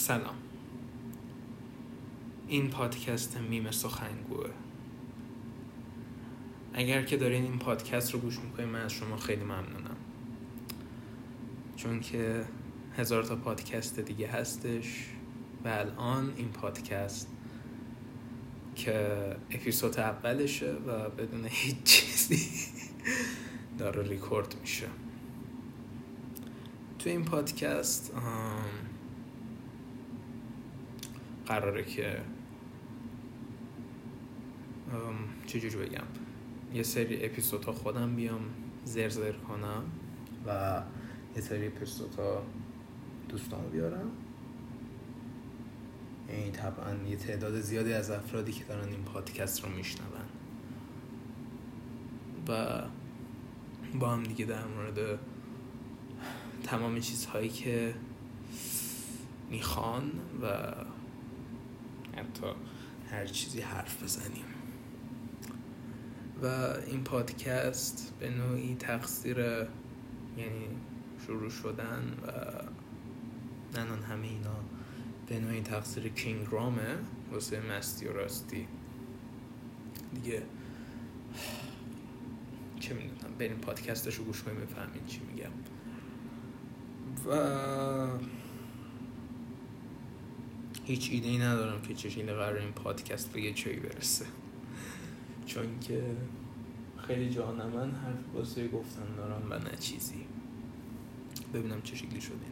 سلام. این پادکست میم سخنگوه. اگر که دارین این پادکست رو گوش می‌کنین من از شما خیلی ممنونم. چون که هزار تا پادکست دیگه هستش و الان این پادکست که اپیزود اولشه و بدون هیچ چیزی داره ریکورد میشه. تو این پادکست قراره که چجوری بگم یه سری اپیزودها خودم بیام زرزر کنم و یه سری اپیزودها دوستان بیارم. یعنی طبعا یه تعداد زیادی از افرادی که دارن این پادکست رو میشنون. و با هم دیگه در مورد تمام چیزهایی که می‌خوان و حتی هر چیزی حرف بزنیم. و این پادکست به نوعی تقصیر یعنی شروع شدن و ننان همه اینا به نوعی تقصیر کینگ رامه واسه مستی و راستی. دیگه چه می‌دونم بریم پادکستش رو گوش کنیم بفهمین چی میگم. و هیچ ایده ای ندارم که چه شکلی قرار این پادکست به یه چایی برسه. چون که خیلی جا من حرف واسه گفتن دارم و نه چیزی. ببینم چه شکلی شده.